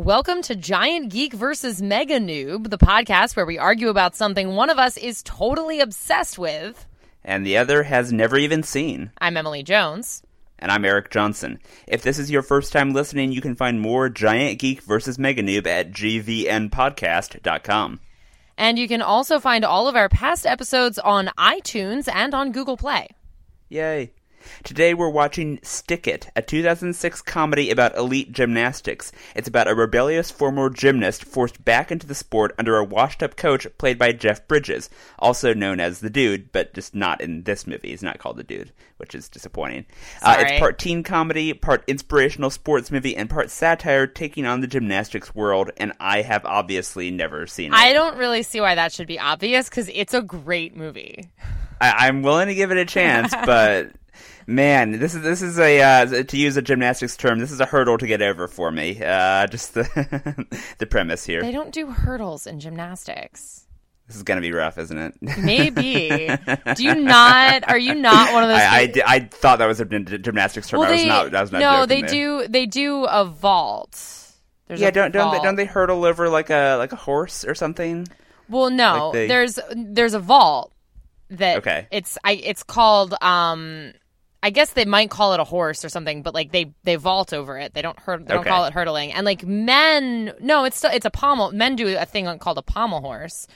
Welcome to Giant Geek versus Mega Noob, the podcast where we argue about something one of us is totally obsessed with. and the other has never even seen. I'm Emily Jones. And I'm Eric Johnson. If this is your first time listening, you can find more Giant Geek versus Mega Noob at gvnpodcast.com. And you can also find all of our past episodes on iTunes and on Google Play. Yay. Today we're watching Stick It, a 2006 comedy about elite gymnastics. It's about a rebellious former gymnast forced back into the sport under a washed up coach played by Jeff Bridges, also known as the Dude, but just not in this movie. He's not called the Dude, which is disappointing. Uh, it's part teen comedy, part inspirational sports movie, and part satire taking on the gymnastics world, and I have obviously never seen it. I don't really see why that should be obvious because it's a great movie. I, I'm willing to give it a chance, but man, this is this is a uh, to use a gymnastics term. This is a hurdle to get over for me. Uh, just the the premise here. They don't do hurdles in gymnastics. This is gonna be rough, isn't it? Maybe. do you not? Are you not one of those? I, I, people- I thought that was a gymnastics term. I was not. I was not. no, they there. do. They do a vault. There's Yeah, a don't don't they, don't they hurdle over like a like a horse or something? Well, no, Like they- there's there's a vault that Okay. It's I it's called um I guess they might call it a horse or something, but like they they vault over it. They don't hurt. They don't Okay. call it hurdling. And like men, no, it's still it's a pommel. Men do a thing called a pommel horse.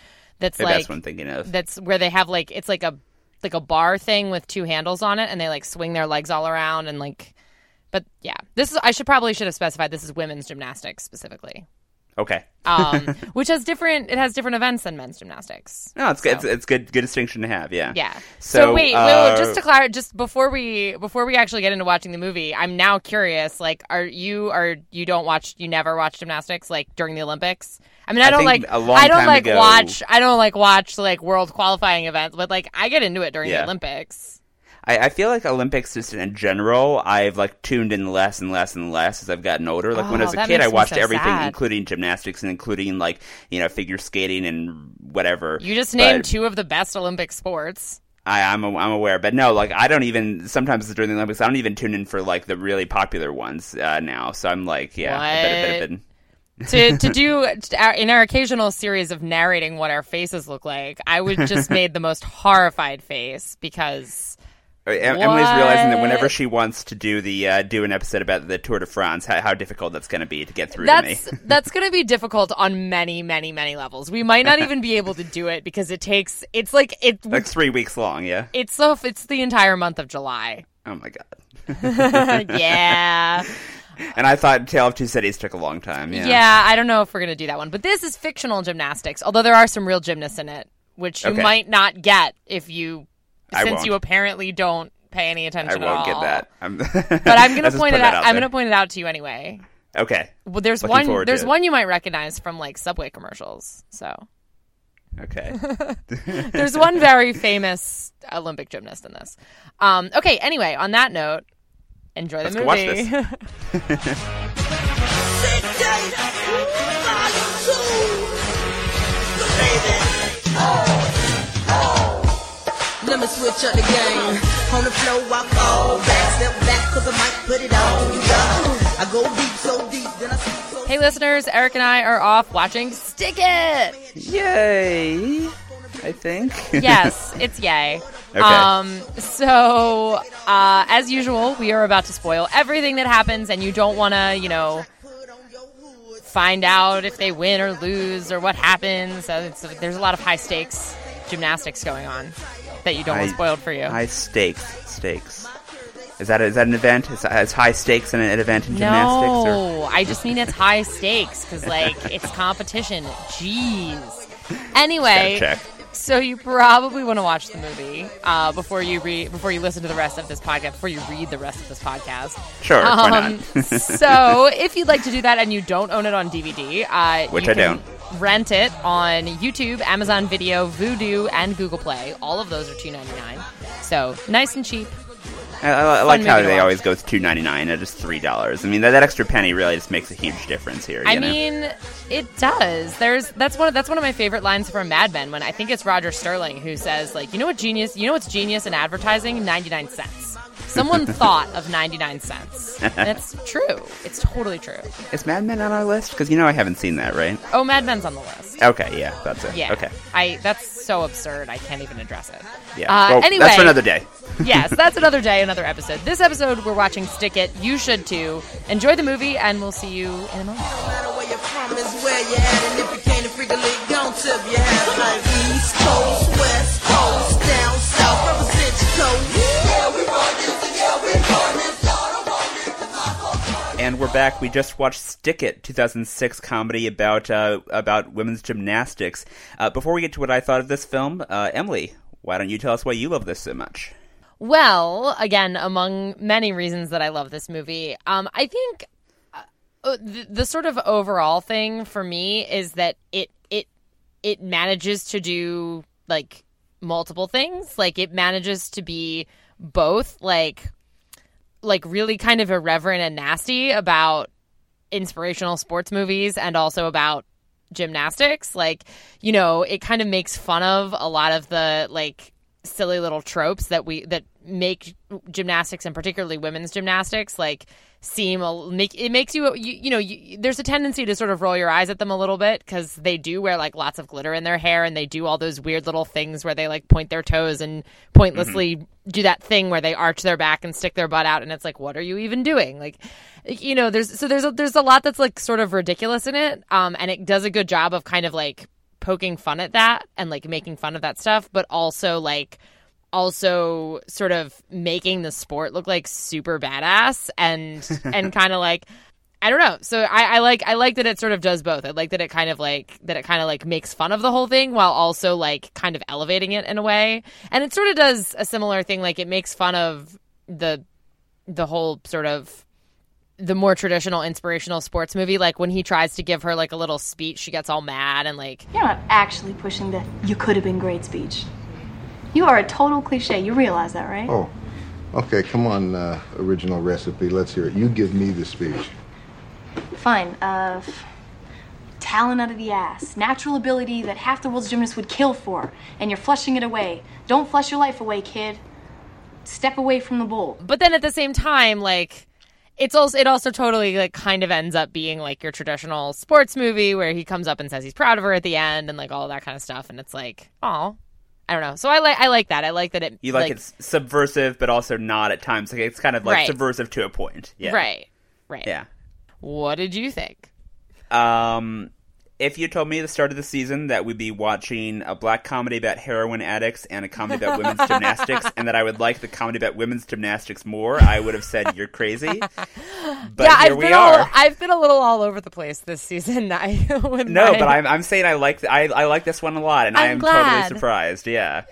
That's Maybe like that's what I'm thinking of. that's where they have like it's like a like a bar thing with two handles on it, and they like swing their legs all around and like. But yeah, this is I should probably should have specified this is women's gymnastics specifically, Okay. um, which has different it has different events than men's gymnastics. No, it's good. It's, it's good. Good distinction to have. Yeah. Yeah. So, So, wait, uh, wait, just to clarify, just before we before we actually get into watching the movie, I'm now curious. Like, are you are you don't watch you never watch gymnastics like during the Olympics? I mean, I I don't like I don't like ago- watch I don't like watch like world qualifying events, but like I get into it during Yeah. the Olympics. I, I feel like Olympics just in general, I've like tuned in less and less and less as I've gotten older. Like when I Oh, was a kid, I watched so everything, sad. including gymnastics and including like you know figure skating and whatever. You just named But two of the best Olympic sports. I, I'm a, I'm aware, but no, like I don't even sometimes during the Olympics, I don't even tune in for like the really popular ones uh, now. So I'm like, yeah, I bet, it- bet it been. to to do in our occasional series of narrating what our faces look like, I would just made the most horrified face because Emily's realizing that whenever she wants to do the uh, do an episode about the Tour de France, how, how difficult that's going to be to get through to me. that's that's going to be difficult on many many many levels. We might not even be able to do it because it takes it's like it like three weeks long, yeah. it's so it's the entire month of July. Oh my god. yeah. And I thought Tale of Two Cities took a long time. Yeah. Yeah, I don't know if we're going to do that one. But this is fictional gymnastics, although there are some real gymnasts in it, which you Okay. might not get if you since won't. you apparently don't pay any attention. I won't at get that. I'm, But I'm going to point it that out. I'm going to point it out to you anyway. Okay. Well, there's Looking one. There's one you might recognize from like Subway commercials. So Okay. there's one very famous Olympic gymnast in this. Um, okay. Anyway, on that note, enjoy the Let's go watch movie. this. Let me switch up the game. On the floor, I fall back, step back, cause I might put it on. Yeah. I go deep, so deep, then I sleep so hey, listeners, Eric and I are off watching Stick It. Yay! I think. yes, it's yay. Okay. Um, so, uh, as usual, we are about to spoil everything that happens, and you don't want to, you know, find out if they win or lose or what happens. So it's, there's a lot of high stakes gymnastics going on that you don't want spoiled for you. High stakes. Stakes. Is that is that an event? Is, is high stakes an, an event in gymnastics? Or? no, I just mean it's high stakes because, like, it's competition. Jeez. Anyway. So you probably want to watch the movie uh, before you read before you listen to the rest of this podcast before you read the rest of this podcast. Sure, why Um, not? so if you'd like to do that and you don't own it on DVD, uh, Which you I can- don't. rent it on YouTube, Amazon Video, Vudu, and Google Play. All of those are two ninety nine. So nice and cheap. I, I, like how they always go with two ninety nine at just three dollars. I mean, that, that extra penny really just makes a huge difference here. You I know? mean, it does. There's that's one of, that's one of my favorite lines from Mad Men when I think it's Roger Sterling who says like, you know what genius, you know what's genius in advertising? 99 cents. Someone thought of 99 cents. It's true. It's totally true. is Mad Men on our list? Because you know I haven't seen that, right? Oh, Mad Men's on the list. Okay, yeah, that's it. Yeah. Okay. I that's so absurd. I can't even address it. Yeah. Uh, well, anyway, that's for another day. Yes, that's another day, another episode. This episode, we're watching Stick It. You should too. Enjoy the movie, and we'll see you in a moment. No matter where you're from is where you're at, and if you can't freak a league, don't tip your hat like East Coast, West Coast, down south, represent your coast. Yeah, we run this, yeah, we run this. And we're back. We just watched Stick It, 2006 comedy about uh, about women's gymnastics. Uh, before we get to what I thought of this film, uh, Emily, why don't you tell us why you love this so much? Well, again, among many reasons that I love this movie, um, I think uh, the, the sort of overall thing for me is that it it it manages to do like multiple things. Like it manages to be both like like really kind of irreverent and nasty about inspirational sports movies and also about gymnastics like you know it kind of makes fun of a lot of the like silly little tropes that we that make gymnastics and particularly women's gymnastics like seem a, make it makes you you, you know you, there's a tendency to sort of roll your eyes at them a little bit because they do wear like lots of glitter in their hair and they do all those weird little things where they like point their toes and pointlessly do that thing where they arch their back and stick their butt out and it's like what are you even doing? Like you know there's so there's a, there's a lot that's like sort of ridiculous in it um and it does a good job of kind of like poking fun at that and like making fun of that stuff but also like also sort of making the sport look like super badass and and kind of like I don't know. So I, I like I like that it sort of does both. I like that it kind of like that it kind of like makes fun of the whole thing while also like kind of elevating it in a way. And it sort of does a similar thing. Like it makes fun of the the whole sort of the more traditional inspirational sports movie. Like when he tries to give her like a little speech, she gets all mad and like You're not actually pushing the you could have been great speech. You are a total cliche. You realize that, right? Oh, okay. Come on, uh, original recipe. Let's hear it. You give me the speech. Fine. Uh, talent out of the ass. Natural ability that half the world's gymnasts would kill for. And you're flushing it away. Don't flush your life away, kid. Step away from the bowl. but then at the same time like it's also it also totally like kind of ends up being like your traditional sports movie where he comes up and says he's proud of her at the end and like all that kind of stuff and it's like oh I don't know so I like I like that I like that it You like, it's subversive, but also not at times. Like it's kind of like Right. subversive to a point. Yeah. right right Yeah. what did you think Um, if you told me at the start of the season that we'd be watching a black comedy about heroin addicts and a comedy about women's gymnastics, and that I would like the comedy about women's gymnastics more, I would have said you're crazy. But yeah here I've we are. all, I've been a little all over the place this season I, no, my- but I'm I'm saying I like I I like this one a lot, and I I'm am glad. totally surprised. Yeah.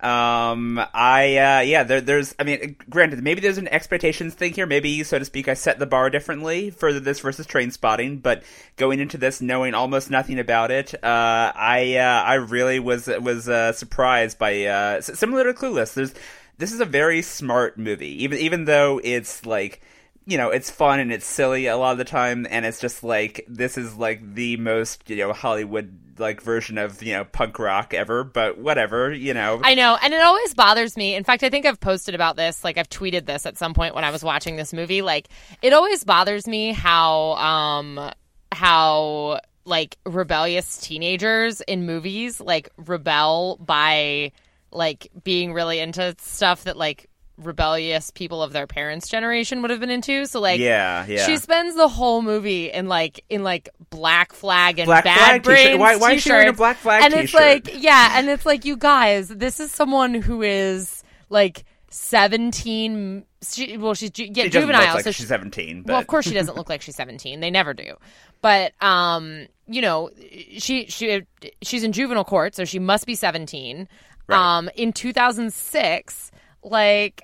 Um, I uh, yeah, there, there's. I mean, granted, maybe there's an expectations thing here. Maybe, so to speak, I set the bar differently for this versus Trainspotting. But going into this, knowing almost nothing about it, uh, I uh, I really was was uh, surprised by uh, similar to Clueless. There's this is a very smart movie, even even though it's like you know, it's fun and it's silly a lot of the time, and it's just like this is like the most you know Hollywood like version of you know punk rock ever. But whatever, you know. I know, and it always bothers me. In fact, I think I've posted about this. Like, I've tweeted this at some point when I was watching this movie. Like, it always bothers me how, um, how like rebellious teenagers in movies like rebel by like being really into stuff that like rebellious people of their parents' generation would have been into. So, like, Yeah, yeah. she spends the whole movie in like in like black flag and Black bad flag t-shirt. brains Why- why is she wearing a t-shirts. black flag and it's t-shirt? like yeah, and it's like you guys, this is someone who is like seventeen. She, well, she's yeah, She juvenile, look like so she's she- seventeen. But well, of course she doesn't look like she's 17. They never do. But um, you know, she she she's in juvenile court, so she must be 17. Um, in 2006, like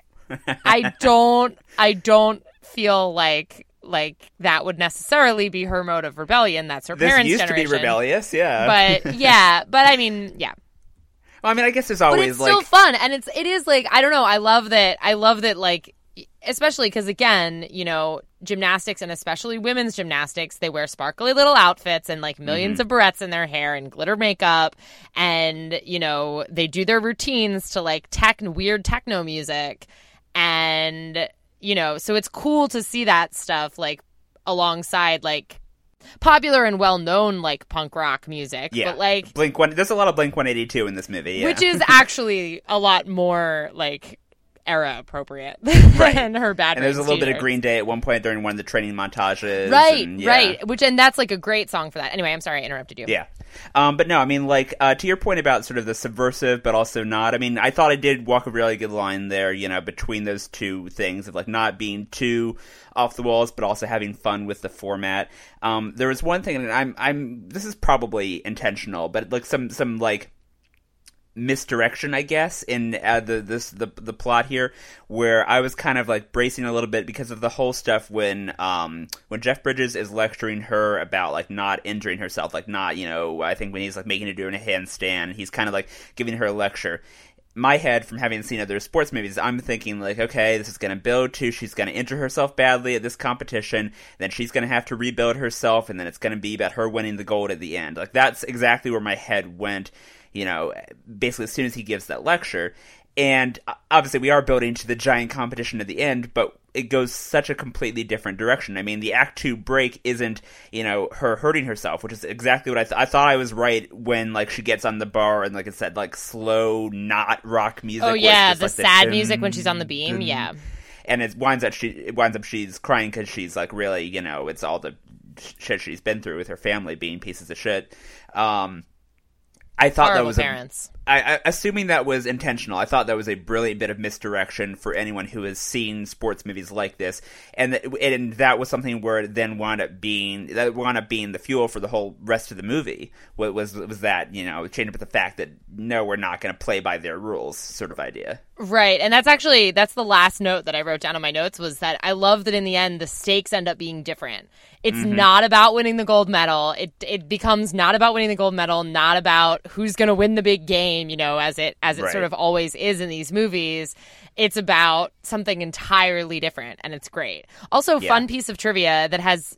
I don't I don't feel like like that would necessarily be her mode of rebellion. That's her This parents' used generation. to be rebellious, yeah. But yeah, but I mean, yeah. well, I mean, I guess there's But always it's like still fun, and it's it is like I don't know. I love that. I love that like especially because again, you know, gymnastics and especially women's gymnastics, they wear sparkly little outfits and like 1000000s mm-hmm. of barrettes in their hair and glitter makeup, and you know they do their routines to like tech weird techno music, and you know, so it's cool to see that stuff like alongside like popular and well known like punk rock music, yeah, but like Blink One. There's a lot of Blink 182 in this movie, yeah. which is actually a lot more like era appropriate right. than her bad. and there's a little bit of. Green Day at one point during one of the training montages, Right, and, yeah. right. Which and that's like a great song for that. Anyway, I'm sorry I interrupted you. Yeah. Um, but no, I mean, like, uh, to your point about sort of the subversive, but also not, I mean, I thought I did walk a really good line there, you know, between those two things of, like, not being too off the walls, but also having fun with the format. Um, there was one thing, and I'm, I'm, this is probably intentional, but, like, some, some, like, misdirection, I guess, in uh, the this the the plot here, where I was kind of like bracing a little bit because of the whole stuff when um when Jeff Bridges is lecturing her about like not injuring herself, like not you know I think when he's like making her do a handstand, he's kind of like giving her a lecture. My head, from having seen other sports movies, I'm thinking like, okay, this is going to build to she's going to injure herself badly at this competition, then she's going to have to rebuild herself, and then it's going to be about her winning the gold at the end. Like that's exactly where my head went you know, basically as soon as he gives that lecture. And uh, obviously, we are building to the giant competition at the end, but it goes such a completely different direction. I mean, the Act Two break isn't, you know, her hurting herself, which is exactly what I th- I thought I was right when like she gets on the bar and like it said like slow, not rock music. Oh yeah, the like, sad music when she's on the beam. dun. Yeah. and it winds up she it winds up she's crying because she's like really you know it's all the shit she's been through with her family being pieces of shit. Um, I thought that Horrible was a, parents. I, I, assuming that was intentional, I thought that was a brilliant bit of misdirection for anyone who has seen sports movies like this, and that, and that was something where it then wound up being that wound up being the fuel for the whole rest of the movie. What was was that you know changed up with the fact that no, we're not going to play by their rules, sort of idea. Right. And that's actually that's the last note that I wrote down on my notes was that I love that in the end the stakes end up being different. It's Mm-hmm. not about winning the gold medal. It it becomes not about winning the gold medal, not about who's going to win the big game, you know, as it as it Right. sort of always is in these movies. It's about something entirely different and it's great. Also Yeah. fun piece of trivia that has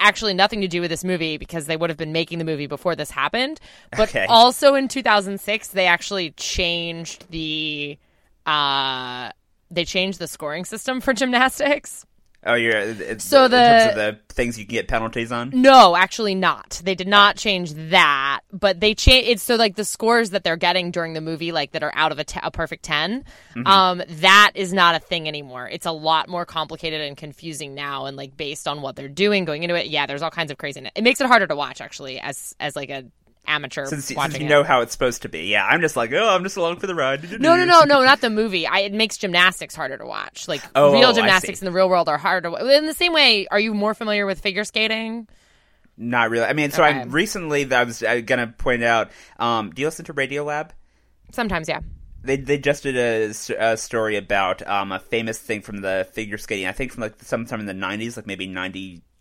actually nothing to do with this movie because they would have been making the movie before this happened. But Okay. also in 2006 they actually changed the uh they changed the scoring system for gymnastics. Oh, you're it's, So in terms the- of the things you can get penalties on. No, actually not. They did not change that, but they change it's so like the scores that they're getting during the movie like that are out of a, te- a perfect 10. Um that is not a thing anymore. It's a lot more complicated and confusing now and like based on what they're doing going into it. Yeah, there's all kinds of craziness. It makes it harder to watch actually as as like a amateur Since, since you it. know how it's supposed to be, yeah, I'm just like, oh, I'm just along for the ride. No, no, no, no, not the movie. I, it makes gymnastics harder to watch. Like Oh, real gymnastics in the real world are harder. To, in the same way, are you more familiar with figure skating? Not really. I mean, so Okay. I recently I was uh, gonna point out. Um, do you listen to Radio Lab? Sometimes, yeah. They they just did a story about um, a famous thing from the figure skating. I think from like sometime in the '90s, like maybe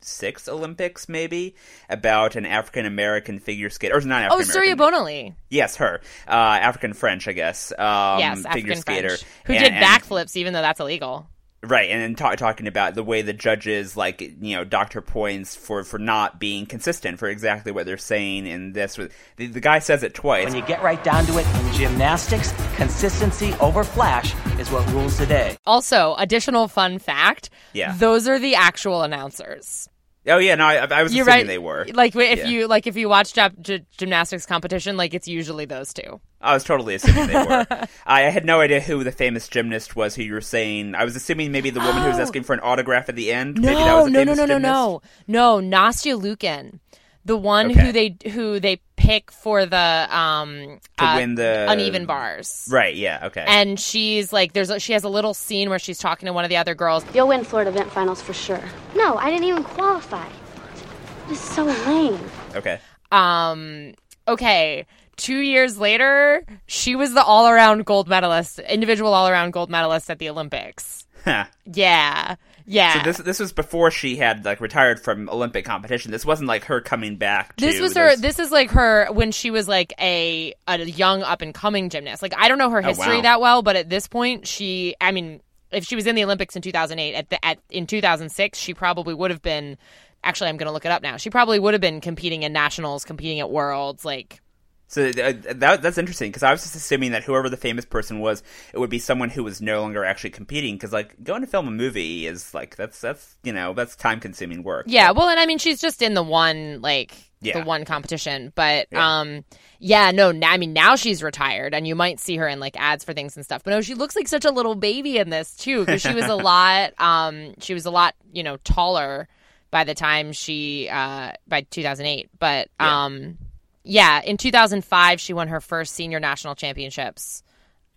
'96 Olympics, maybe about an African American figure skater, or not Oh, African Surya American. Bonaly. Yes, her uh, African French, I guess. Um, yes, figure skater French, who And- did backflips, even though that's illegal. Right, and then ta- talking about the way the judges, like you know, doctor points for for not being consistent for exactly what they're saying in this. The, the guy says it twice. When you get right down to it, in gymnastics, consistency over flash is what rules the day. Also, additional fun fact: Yeah. those are the actual announcers. Oh yeah, no, I, I was You're assuming right. they were. Like if Yeah. you like if you watch gy- gymnastics competition, like it's usually those two. I was totally assuming they were. I had no idea who the famous gymnast was who you were saying. I was assuming maybe the woman who was Oh. asking for an autograph at the end. maybe that No, was a no, no, famous no, no, gymnast. no, no. Nastia Liukin, the one Okay. who they who they pick for the um To uh, win the uneven bars. Right. Yeah. Okay. And she's like, there's a, she has a little scene where she's talking to one of the other girls. You'll win Florida event finals for sure. No, I didn't even qualify. This is so lame. okay. Um, okay, two years later, she was the all around gold medalist, individual all around gold medalist at the Olympics. Huh. Yeah. Yeah. So this this was before she had like retired from Olympic competition. This wasn't like her coming back. To This was her. This is like her when she was like a a young up and coming gymnast. Like I don't know her oh, history Oh, wow. that well, but at this point, she. I mean, if she was in the Olympics in 2008, at the at in 2006, she probably would have been. Actually, I'm going to look it up now. She probably would have been competing in nationals, competing at worlds. Like So uh, that that's interesting because I was just assuming that whoever the famous person was, it would be someone who was no longer actually competing. Because like going to film a movie is like that's that's you know that's time consuming work. Yeah, well, and I mean, she's just in the one like Yeah. the one competition, but Yeah. um, yeah, no, I mean now she's retired, and you might see her in like ads for things and stuff. But no, she looks like such a little baby in this too, because she was a lot, um, she was a lot, you know, taller by the time she uh by 2008, but um, yeah, in 2005 she won her first senior national championships,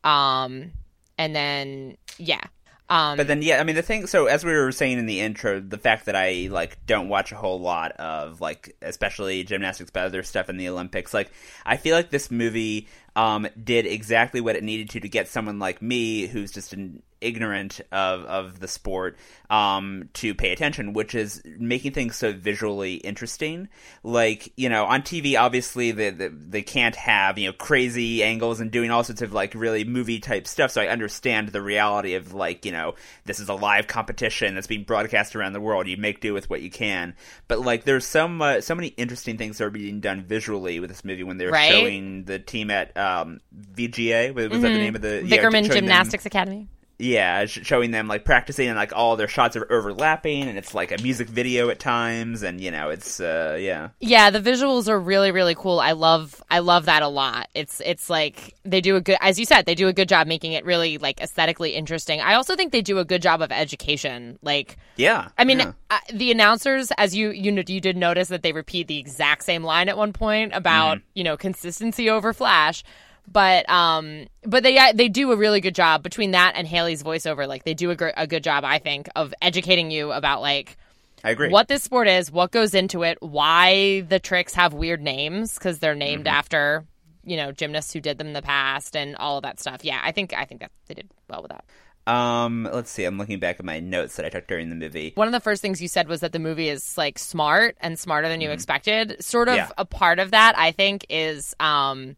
um, and then yeah. Um, But then, yeah, I mean, the thing. So, as we were saying in the intro, the fact that I like don't watch a whole lot of like, especially gymnastics, but other stuff in the Olympics. Like, I feel like this movie um, did exactly what it needed to to get someone like me, who's just an ignorant of of the sport, um, to pay attention, which is making things so visually interesting. Like, you know, on TV, obviously they, they they can't have you know crazy angles and doing all sorts of like really movie type stuff. So I understand the reality of like you know this is a live competition that's being broadcast around the world. You make do with what you can. But like, there's some uh, so many interesting things that are being done visually with this movie when they're Right. showing the team at um, VGA. Was, was that the name of the yeah, Vickerman them- Gymnastics Academy. Yeah, showing them like practicing and like all their shots are overlapping and it's like a music video at times and you know it's uh yeah Yeah, the visuals are really really cool. I love I love that a lot. It's it's like they do a good as you said, they do a good job making it really like aesthetically interesting. I also think they do a good job of education. Like yeah I mean, yeah. uh, the announcers, as you you know, you did notice that they repeat the exact same line at one point about you know consistency over flash, but um, but they uh, they do a really good job between that and Haley's voiceover. Like they do a, gr- a good job, I think, of educating you about like I agree what this sport is, what goes into it, why the tricks have weird names because they're named Mm-hmm. after you know gymnasts who did them in the past and all of that stuff. Yeah, I think I think that they did well with that. um let's see I'm looking back at my notes that I took during the movie One of the first things you said was that the movie is like smart and smarter than you expected. Sort of Mm-hmm. Yeah. a part of that, I think, is um,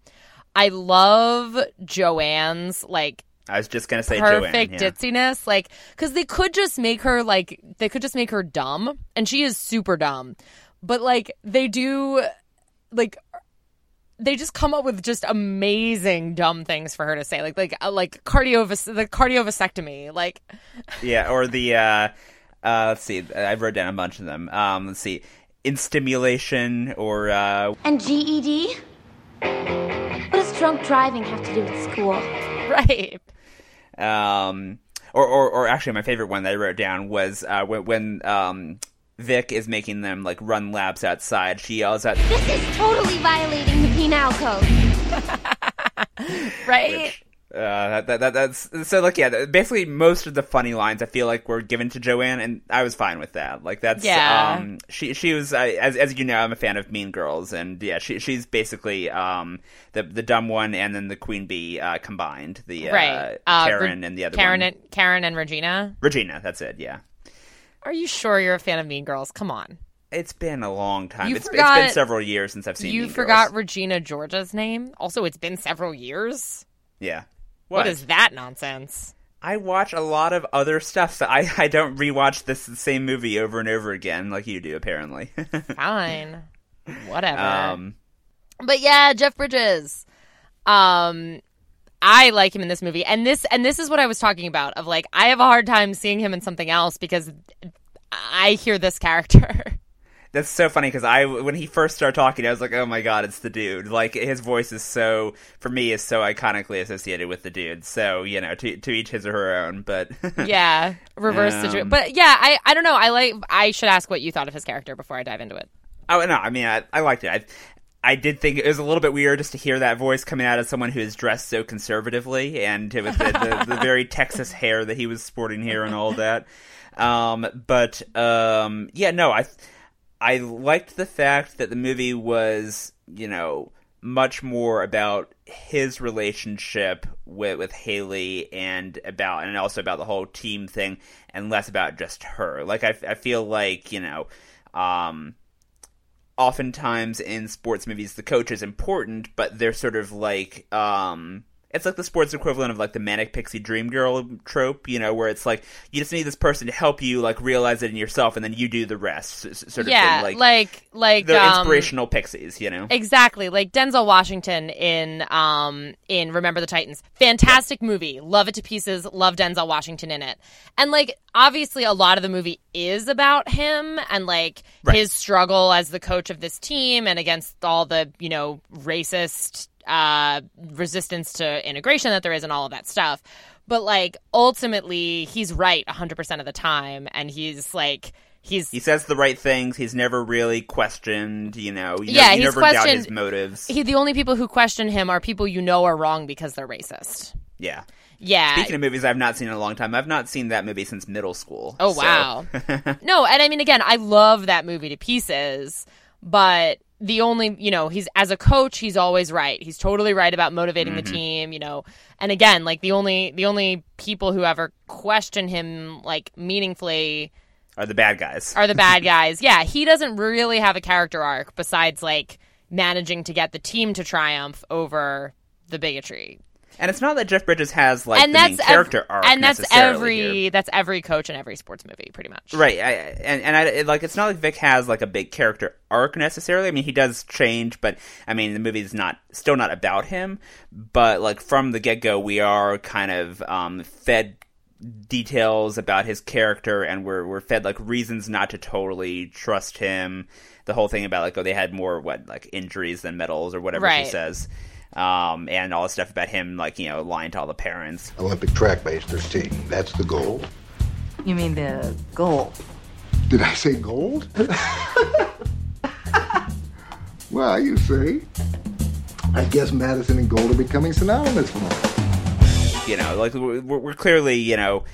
I love Joanne's like I was just gonna say perfect Joanne, yeah. ditziness, like because they could just make her like they could just make her dumb, and she is super dumb, but like they do, like they just come up with just amazing dumb things for her to say, like like uh, like cardio the cardiovasectomy, like yeah or the uh uh let's see I've wrote down a bunch of them um let's see in stimulation or uh And GED? What does drunk driving have to do with school? right. um or, or or actually my favorite one that I wrote down was uh when, when um Vic is making them like run laps outside she yells out This is totally violating the penal code. Right. Uh, that, that, that that's so like yeah. Basically, most of the funny lines I feel like were given to Joanne, and I was fine with that. Like that's Yeah. Um, she she was I, as as you know, I'm a fan of Mean Girls, and yeah, she she's basically um the the dumb one and then the Queen Bee uh, combined. The uh, right. Uh, Karen Re- and the other Karen one. and Karen and Regina. Regina. That's it. Yeah. Are you sure you're a fan of Mean Girls? Come on. It's been a long time. It's, forgot- it's been several years since I've seen. you Mean forgot Girls. Regina George's name. Also, it's been several years. Yeah. What is that nonsense? I watch a lot of other stuff, so I, I don't rewatch this same movie over and over again like you do, apparently. Fine. Whatever. um, but yeah, Jeff Bridges. Um I like him in this movie. And this and this is what I was talking about of like I have a hard time seeing him in something else because I hear this character. That's so funny because I, when he first started talking, I was like, "Oh my god, it's the dude!" Like his voice is so, for me, is so iconically associated with the dude. So you know, to to each his or her own. But yeah, reverse Um, situation. But yeah, I I don't know. I like I should ask what you thought of his character before I dive into it. oh no, I mean, I, I liked it. I, I did think it was a little bit weird just to hear that voice coming out of someone who is dressed so conservatively and with the, the, the very Texas hair that he was sporting here and all that. Um, but um, yeah, no, I I liked the fact that the movie was you know much more about his relationship with with Haley and about and also about the whole team thing and less about just her. Like I, I feel like you know, um, oftentimes in sports movies the coach is important, but they're sort of like um it's like the sports equivalent of like the manic pixie dream girl trope, you know, where it's like you just need this person to help you like realize it in yourself, and then you do the rest, sort of yeah, thing. Like, like like they're um, inspirational pixies, you know. Exactly, like Denzel Washington in um in Remember the Titans. Fantastic movie. Love it to pieces. Love Denzel Washington in it. And like obviously a lot of the movie is about him and like Right. his struggle as the coach of this team and against all the, you know, racist uh resistance to integration that there is and all of that stuff. But like ultimately he's right 100% of the time and he's like he's He says the right things. He's never really questioned, you know. You Yeah, never, you he's never doubt questioned- his motives. he, the only people who question him are people you know are wrong because they're racist. yeah. Yeah. Speaking of movies I've not seen in a long time, I've not seen that movie since middle school. Oh so- wow. no, and I mean again, I love that movie to pieces, but the only, you know, he's as a coach, he's always right. He's totally right about motivating the mm-hmm. team, you know. And again, like the only the only people who ever question him like meaningfully Are the bad guys. are the bad guys. Yeah, he doesn't really have a character arc besides like managing to get the team to triumph over the bigotry. And it's not that Jeff Bridges has like and the that's main character ev- arc and that's every here. that's every coach in every sports movie pretty much. Right, I, and and I, it- like it's not like Vic has like a big character arc necessarily. I mean, he does change, but I mean, the movie's not still not about him. But like from the get go, we are kind of um, fed details about his character, and we're we're fed like reasons not to totally trust him. The whole thing about like oh they had more what like injuries than medals or whatever Right. she says. Um, and all the stuff about him, like you know, lying to all the parents. Olympic track basters team. That's the goal. You mean the goal? Did I say gold? well, you see. I guess Madison and gold are becoming synonymous for me. you know like we're, we're clearly you know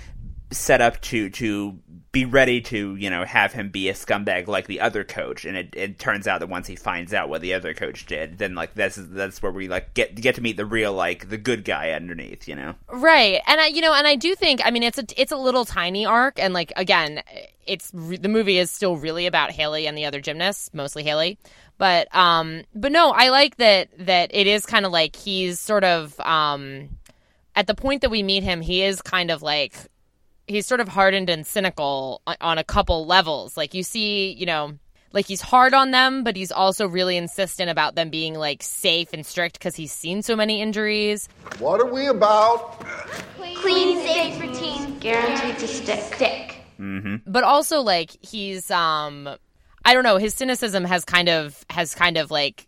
set up to to be ready to you know have him be a scumbag like the other coach and it, it turns out that once he finds out what the other coach did then like that's that's where we like get get to meet the real like the good guy underneath you know Right. And I you know, and I do think I mean it's a it's a little tiny arc and like again, it's re- the movie is still really about Haley and the other gymnasts, mostly Haley. But um but no, I like that that it is kind of like he's sort of um at the point that we meet him, he is kind of like he's sort of hardened and cynical on, on a couple levels. Like you see, you know, like he's hard on them, but he's also really insistent about them being like safe and strict because he's seen so many injuries. What are we about? Clean, safe routine, guaranteed to stick. Stick. but also like he's um i don't know his cynicism has kind of has kind of like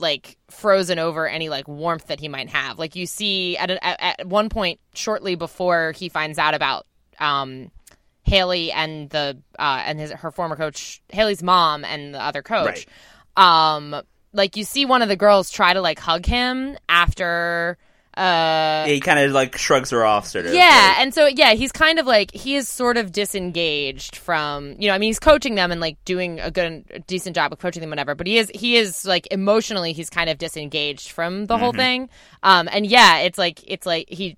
like frozen over any like warmth that he might have like you see at, a, at, at one point shortly before he finds out about um haley and the uh and his her former coach haley's mom and the other coach um like you see one of the girls try to like hug him after uh he kind of like shrugs her off sort of yeah, like- and so yeah, he's kind of like he is sort of disengaged from you know. I mean, he's coaching them and like doing a good, a decent job of coaching them, whatever. But he is he is like emotionally, he's kind of disengaged from the whole thing. Um, and yeah, it's like it's like he,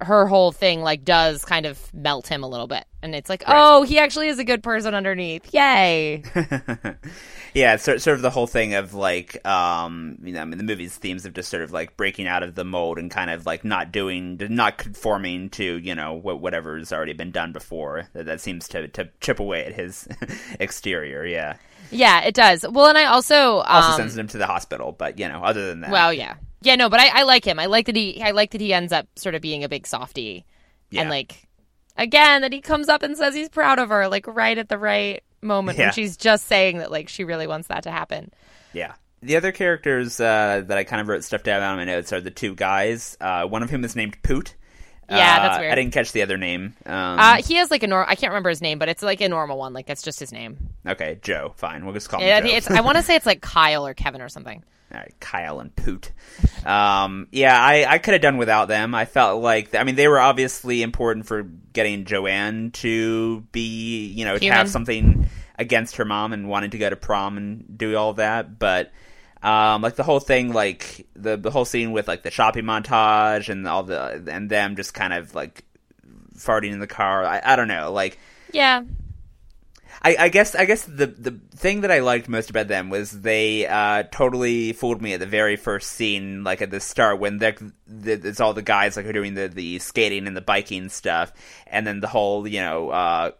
her whole thing like does kind of melt him a little bit, and it's like oh, he actually is a good person underneath. Yay! yeah, it's sort, sort of the whole thing of like, um, you know, I mean, the movie's themes of just sort of like breaking out of the mold and kind of like not doing, not conforming to, you know, what whatever's already been done before. That, that seems to to chip away at his exterior. Yeah, yeah, it does. Well, and I also also um, sends him to the hospital. But you know, other than that, Well, yeah, yeah, no, but I, I like him. I like that he, I like that he ends up sort of being a big softy, Yeah. and like, again, that he comes up and says he's proud of her, like right at the right moment Yeah. when she's just saying that like she really wants that to happen. Yeah. The other characters uh, that I kind of wrote stuff down on my notes are the two guys. Uh, one of whom is named Poot. Yeah, Uh, that's weird. I didn't catch the other name. Um, Uh, he has like a normal. I can't remember his name, but it's like a normal one. Like that's just his name. okay, Joe. Fine, we'll just call him Yeah, Joe. it's. I want to say it's like Kyle or Kevin or something. All right, Kyle and Poot. Um, yeah, I, I could have done without them. I felt like, I mean, they were obviously important for getting Joanne to be, you know, to have something against her mom and wanting to go to prom and do all that. But Um, like the whole thing, like the the whole scene with like the shopping montage and all the and them just kind of like farting in the car. I, I don't know, like Yeah. I, I guess I guess the the thing that I liked most about them was they uh, totally fooled me at the very first scene, like at the start when the, it's all the guys like are doing the, the skating and the biking stuff, and then the whole you know uh,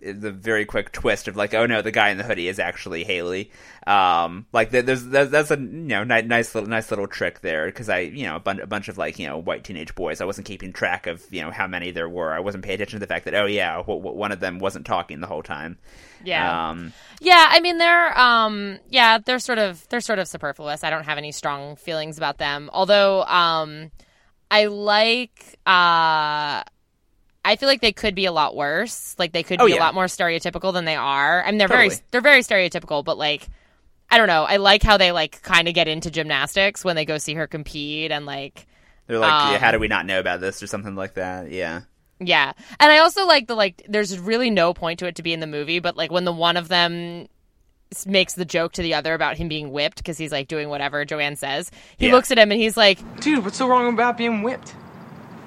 the very quick twist of like oh no the guy in the hoodie is actually Haley. Um, like there's, there's that's a you know nice little nice little trick there because I you know a, bun- a bunch of like you know white teenage boys I wasn't keeping track of you know how many there were I wasn't paying attention to the fact that oh yeah w- w- one of them wasn't talking the whole time. Yeah. Um, Yeah, I mean they're um yeah, they're sort of they're sort of superfluous. I don't have any strong feelings about them. Although um I like uh I feel like they could be a lot worse. Like they could Oh, be a lot more stereotypical than they are. I mean they're very they're very stereotypical, but like I don't know. I like how they like kind of get into gymnastics when they go see her compete and like They're like, yeah, Um, how do we not know about this or something like that? Yeah. Yeah. And I also like the like there's really no point to it to be in the movie, but like when the one of them makes the joke to the other about him being whipped because he's like doing whatever Joanne says. He Yeah. looks at him and he's like, Dude, what's so wrong about being whipped?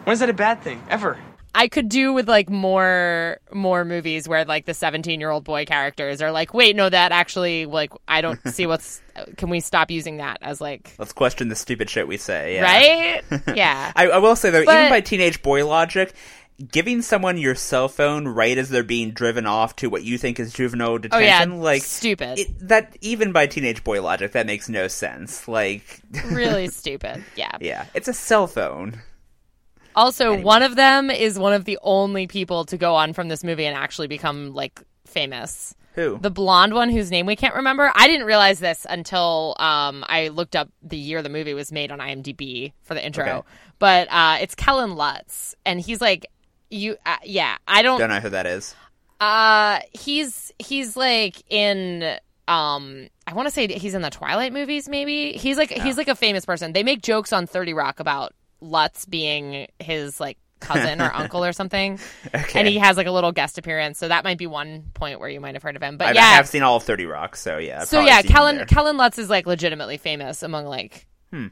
When is that a bad thing? Ever? I could do with like more more movies where like the 17-year-old boy characters are like, "Wait, no, that actually like I don't see what's can we stop using that as like Let's question the stupid shit we say. Yeah. Right? Yeah. I, I will say though, But- even by teenage boy logic, giving someone your cell phone right as they're being driven off to what you think is juvenile detention, oh, yeah, like stupid. it, that, even by teenage boy logic, that makes no sense. Like, really stupid. Yeah. yeah, it's a cell phone. Also, one of them is one of the only people to go on from this movie and actually become like famous. Who? The blonde one whose name we can't remember. I didn't realize this until um, I looked up the year the movie was made on IMDb for the intro. Okay. But uh, it's Kellen Lutz, and he's like, you, uh, yeah. I don't. Don't know who that is. Uh, he's he's like in. Um, I want to say he's in the Twilight movies. Maybe he's like he's like a famous person. They make jokes on Thirty Rock about Lutz being his like cousin or uncle or something, Okay. and he has like a little guest appearance. So that might be one point where you might have heard of him. But I, yeah, I have seen all of Thirty Rock, so yeah. I've so yeah, Kellen. Kellen Lutz is like legitimately famous among like Hmm.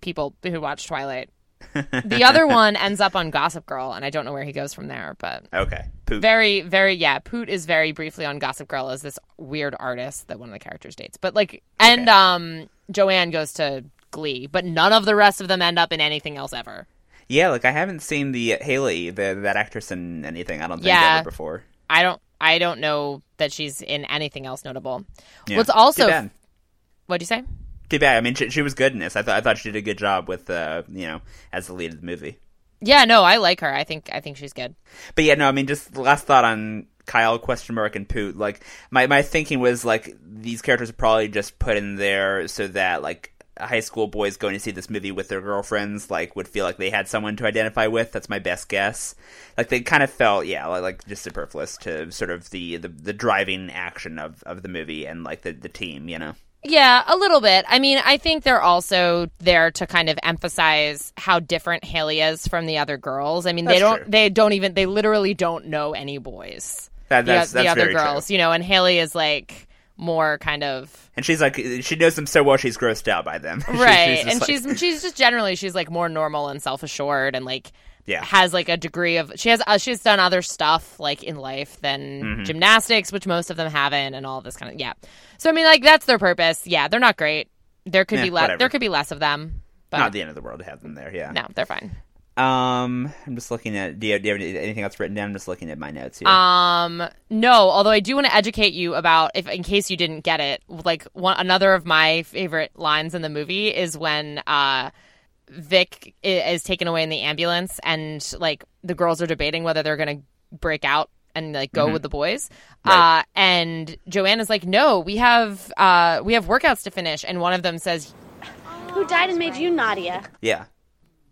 people who watch Twilight. the other one ends up on Gossip Girl, and I don't know where he goes from there, but Okay. Poop. very, very, yeah. Poot is very briefly on Gossip Girl as this weird artist that one of the characters dates. But like, and um, Joanne goes to Glee, but none of the rest of them end up in anything else ever. Yeah, like I haven't seen the Haley, the that actress in anything. I don't think Yeah. ever before. I don't, I don't know that she's in anything else notable. Yeah. What's also, what'd you say? Too bad. I mean, she, she was good in this. I thought I thought she did a good job with, uh, you know, as the lead of the movie. Yeah, no, I like her. I think, I think she's good. But yeah, no, I mean, just the last thought on Kyle question mark and Poot. Like my my thinking was like these characters are probably just put in there so that like high school boys going to see this movie with their girlfriends like would feel like they had someone to identify with. That's my best guess. Like they kind of felt yeah like, like just superfluous to sort of the, the the driving action of of the movie and like the the team. You know. Yeah, a little bit. I mean, I think they're also there to kind of emphasize how different Haley is from the other girls. I mean, they don't true. they don't even they literally don't know any boys. That- The- that's- the, other very true. girls, you know, and Haley is like more kind of And she's like, she knows them so well, she's grossed out by them. She's- right, just and like- she's she's just generally she's like more normal and self assured and like Yeah. has like a degree of she has uh, she's done other stuff like in life than Mhm. gymnastics, which most of them haven't, and all this kind of yeah. So I mean, like that's their purpose. Yeah, they're not great. There could be less. There could be less of them. But not the end of the world to have them there. Yeah. no, they're fine. Um, I'm just looking at. Do you, do you have anything else written down? I'm just looking at my notes here. Um, no. Although I do want to educate you about, if in case you didn't get it, like one another of my favorite lines in the movie is when uh, Vic is taken away in the ambulance, and like the girls are debating whether they're gonna break out and like go Mhm. with the boys. Right. Uh, and Joanne is like, "No, we have uh, we have workouts to finish," and one of them says, Who died and made you Nadia? yeah.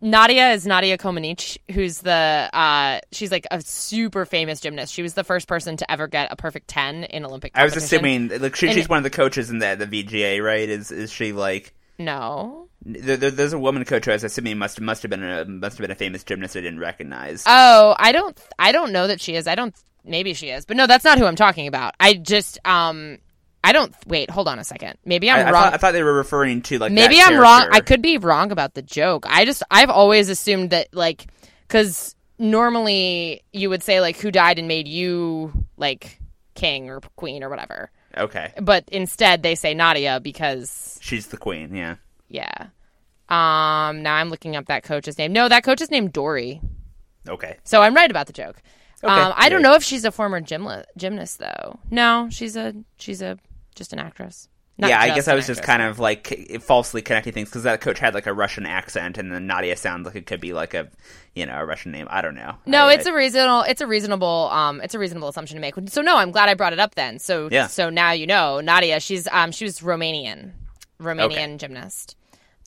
Nadia is Nadia Comaneci, who's the uh, she's like a super famous gymnast. She was the first person to ever get a perfect ten in Olympic. I was assuming, like, she, she's one of the coaches in the the VGA, right? Is is she like? No. There, there- there's a woman coach who I was assuming must must have been a must have been a famous gymnast I didn't recognize. Oh, I don't. I don't know that she is. I don't. Maybe she is, but no, that's not who I'm talking about. I just um, I don't wait. Hold on a second. Maybe I, I'm I wrong. thought, I thought they were referring to like Maybe I'm wrong. I could be wrong about the joke. I just I've always assumed that like because normally you would say like who died and made you like king or queen or whatever, Okay, but instead they say Nadia because she's the queen. Yeah. yeah. Um. Now I'm looking up that coach's name. No, that coach is named Dory. Okay. So I'm right about the joke. Okay, um, I don't know if she's a former gymla- gymnast though. No, she's a she's a just an actress. Not yeah, I guess I was just kind of like falsely connecting things because that coach had like a Russian accent, and then Nadia sounds like it could be like a, you know, a Russian name. I don't know. No, I- it's I- a reasonable it's a reasonable um it's a reasonable assumption to make. So no, I'm glad I brought it up then. So Yeah. so now you know Nadia, she's um she was Romanian. Romanian Okay. gymnast.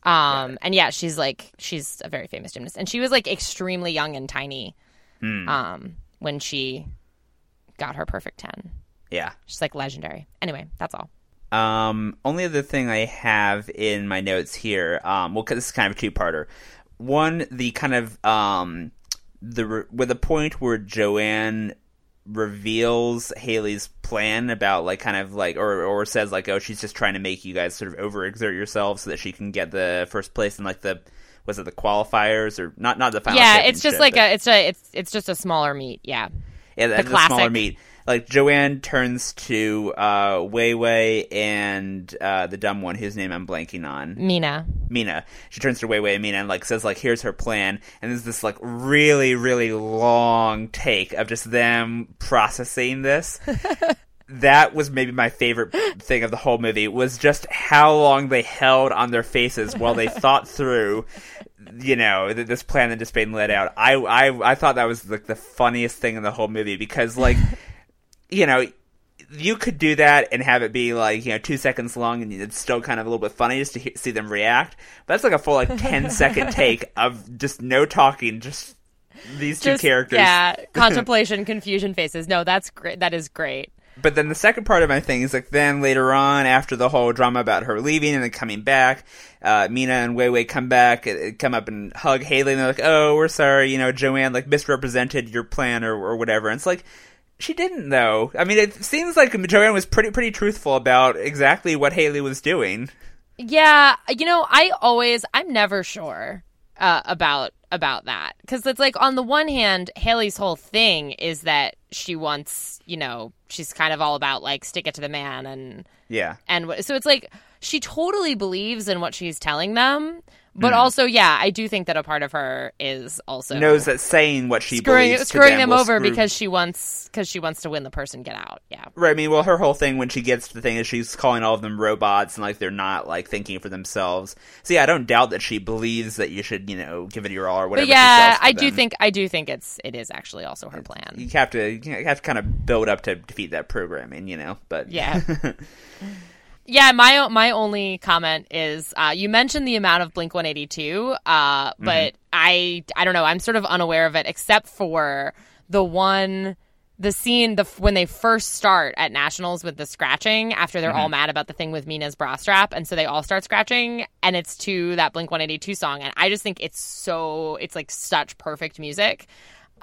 Um and yeah, she's like she's a very famous gymnast and she was like extremely young and tiny Hmm. um when she got her perfect 10. Yeah. She's like legendary. Anyway, that's all. Um, only other thing I have in my notes here, um, well, 'cause this is kind of a two-parter. One, the kind of um, the with the point where Joanne reveals Haley's plan about like kind of like or or says like oh she's just trying to make you guys sort of overexert yourselves so that she can get the first place in like the was it the qualifiers or not not the final yeah, it's just like but- a it's a it's it's just a smaller meet. Yeah. yeah, the, the the smaller meet. Like Joanne turns to uh, Wei Wei and uh, the dumb one whose name I'm blanking on, Mina. Mina. She turns to Wei Wei and Mina and like says like here's her plan, and there's this like really really long take of just them processing this. that was maybe my favorite thing of the whole movie was just how long they held on their faces while they thought through you know th- this plan that just been laid out i i i thought that was like the funniest thing in the whole movie because like you know you could do that and have it be like you know two seconds long and it's still kind of a little bit funny just to he- see them react but that's like a full like 10 second take of just no talking just these two characters Yeah, contemplation, confusion faces. No, that's great. That is great. But then the second part of my thing is like then later on after the whole drama about her leaving and then coming back, uh, Mina and Wei Wei come back, uh, come up and hug Haley and they're like, "Oh, we're sorry, you know, Joanne like misrepresented your plan or or whatever." And it's like she didn't though. I mean, it seems like Joanne was pretty pretty truthful about exactly what Haley was doing. Yeah, you know, I always, I'm never sure uh, about about that because it's like on the one hand, Haley's whole thing is that she wants, you know, she's kind of all about like stick it to the man and Yeah. and so it's like she totally believes in what she's telling them, but Mm. also, yeah, I do think that a part of her is also Knows that saying what she screwing believes to screwing them will over screw- because she wants because she wants to win the person get out. Yeah. Right. I mean, well, her whole thing when she gets to the thing is she's calling all of them robots and like they're not like thinking for themselves. So yeah, I don't doubt that she believes that you should, you know, give it your all or whatever. But she yeah, I do think I do think it's it is actually also her plan. you have to you have to kind of build up to defeat that programming, you know. But Yeah. Yeah, my my only comment is uh, you mentioned the amount of Blink 182, uh, but I I don't know. I'm sort of unaware of it, except for the one the scene the when they first start at nationals with the scratching after they're all Mhm. mad about the thing with Mina's bra strap, and so they all start scratching, and it's to that Blink 182 song, and I just think it's so it's like such perfect music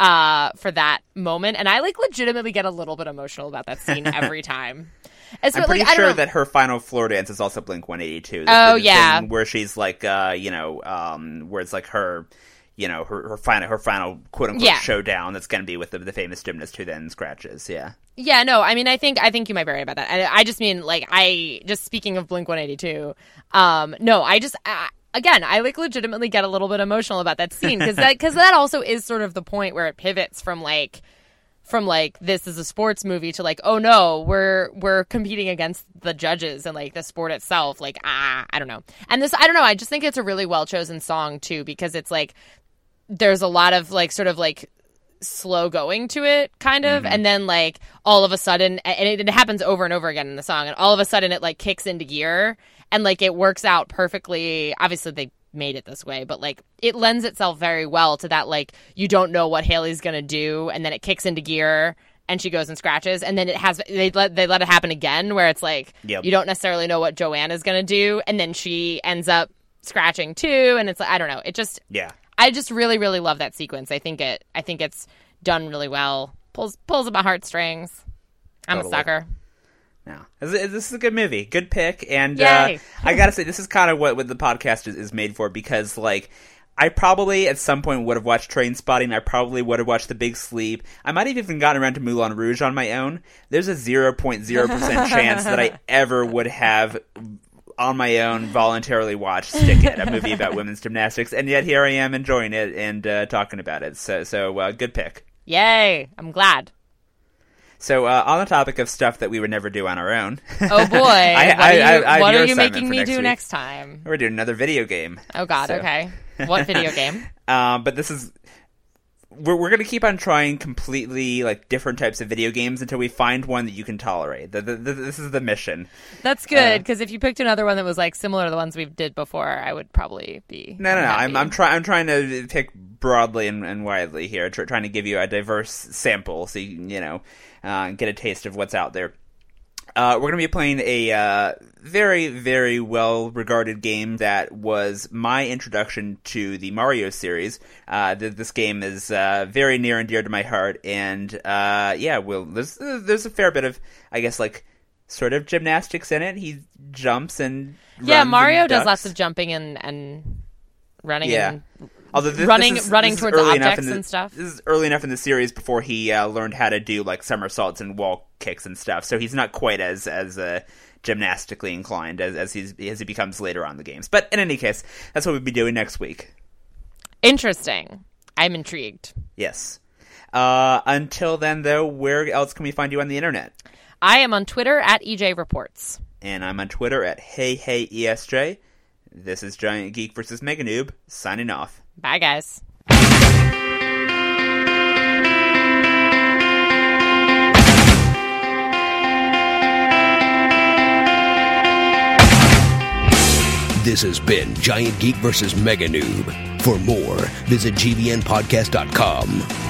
uh for that moment and i like legitimately get a little bit emotional about that scene every time It's I'm like, pretty don't sure that her final floor dance is also Blink 182. Oh, the yeah. thing where she's like, uh, you know, um, where it's like her, you know, her, her final her final quote unquote Yeah. showdown that's going to be with the, the famous gymnast who then scratches. Yeah. Yeah, no, I mean, I think I think you might be right about that. I, I just mean, like, I just speaking of Blink One Eighty Two. Um, no, I just I, again, I like legitimately get a little bit emotional about that scene because that because that also is sort of the point where it pivots from like from like this is a sports movie to like oh no we're we're competing against the judges and like the sport itself. Like ah I don't know. And this I don't know I just think it's a really well chosen song too because it's like there's a lot of like sort of like slow going to it kind of. Mhm. and then like all of a sudden and it, it happens over and over again in the song. And all of a sudden it like kicks into gear and like it works out perfectly. Obviously they made it this way but like it lends itself very well to that like you don't know what Haley's going to do and then it kicks into gear and she goes and scratches and then it has they let they let it happen again where it's like Yep. you don't necessarily know what Joanne is going to do and then she ends up scratching too and it's like I don't know it just Yeah. I just really, really love that sequence. I think it. I think it's done really well. Pulls pulls at my heartstrings. I'm Totally. a sucker. No, this is, a good movie, good pick, and uh, I gotta say, this is kind of what, what the podcast is, is made for because, like, I probably at some point would have watched Trainspotting. I probably would have watched The Big Sleep. I might have even gotten around to Moulin Rouge on my own. There's a zero point zero percent chance that I ever would have on my own voluntarily watched Stick It, a movie about women's gymnastics, and yet here I am enjoying it and uh, talking about it. So, so uh, good pick. Yay! I'm glad. So, uh, on the topic of stuff that we would never do on our own. Oh boy! I- what I- are you, I- what are you making me next do week. next time? We're doing another video game. Oh God. So- Okay. What video game? Um, but this is we're we're gonna keep on trying completely like different types of video games until we find one that you can tolerate. The, the, the, this is the mission. That's good because if you picked another one that was like similar to the ones we did before, I would probably be No, no, no. I'm. I'm trying I'm trying to pick broadly and, and widely here, tr- trying to give you a diverse sample so you can, you know uh, get a taste of what's out there. Uh, we're going to be playing a uh, very, very well regarded game that was my introduction to the Mario series. Uh, th- this game is uh, very near and dear to my heart, and uh, yeah, well, there's there's a fair bit of, I guess, like sort of gymnastics in it. He jumps and Yeah, Mario does lots of jumping and and running Yeah. and Although this, running- this is, running towards objects the, and stuff. This is early enough in the series before he uh, learned how to do like somersaults and wall kicks and stuff. So he's not quite as as uh, gymnastically inclined as as he's as he becomes later on in the games. But in any case, that's what we'll be doing next week. interesting. I'm intrigued. Yes. Uh, until then, though, where else can we find you on the internet? I am on Twitter at EJ Reports. And I'm on Twitter at Hey Hey ESJ. This is Giant Geek versus Mega Noob signing off. Bye, guys. This has been Giant Geek vs. Mega Noob. For more, visit GVNpodcast.com.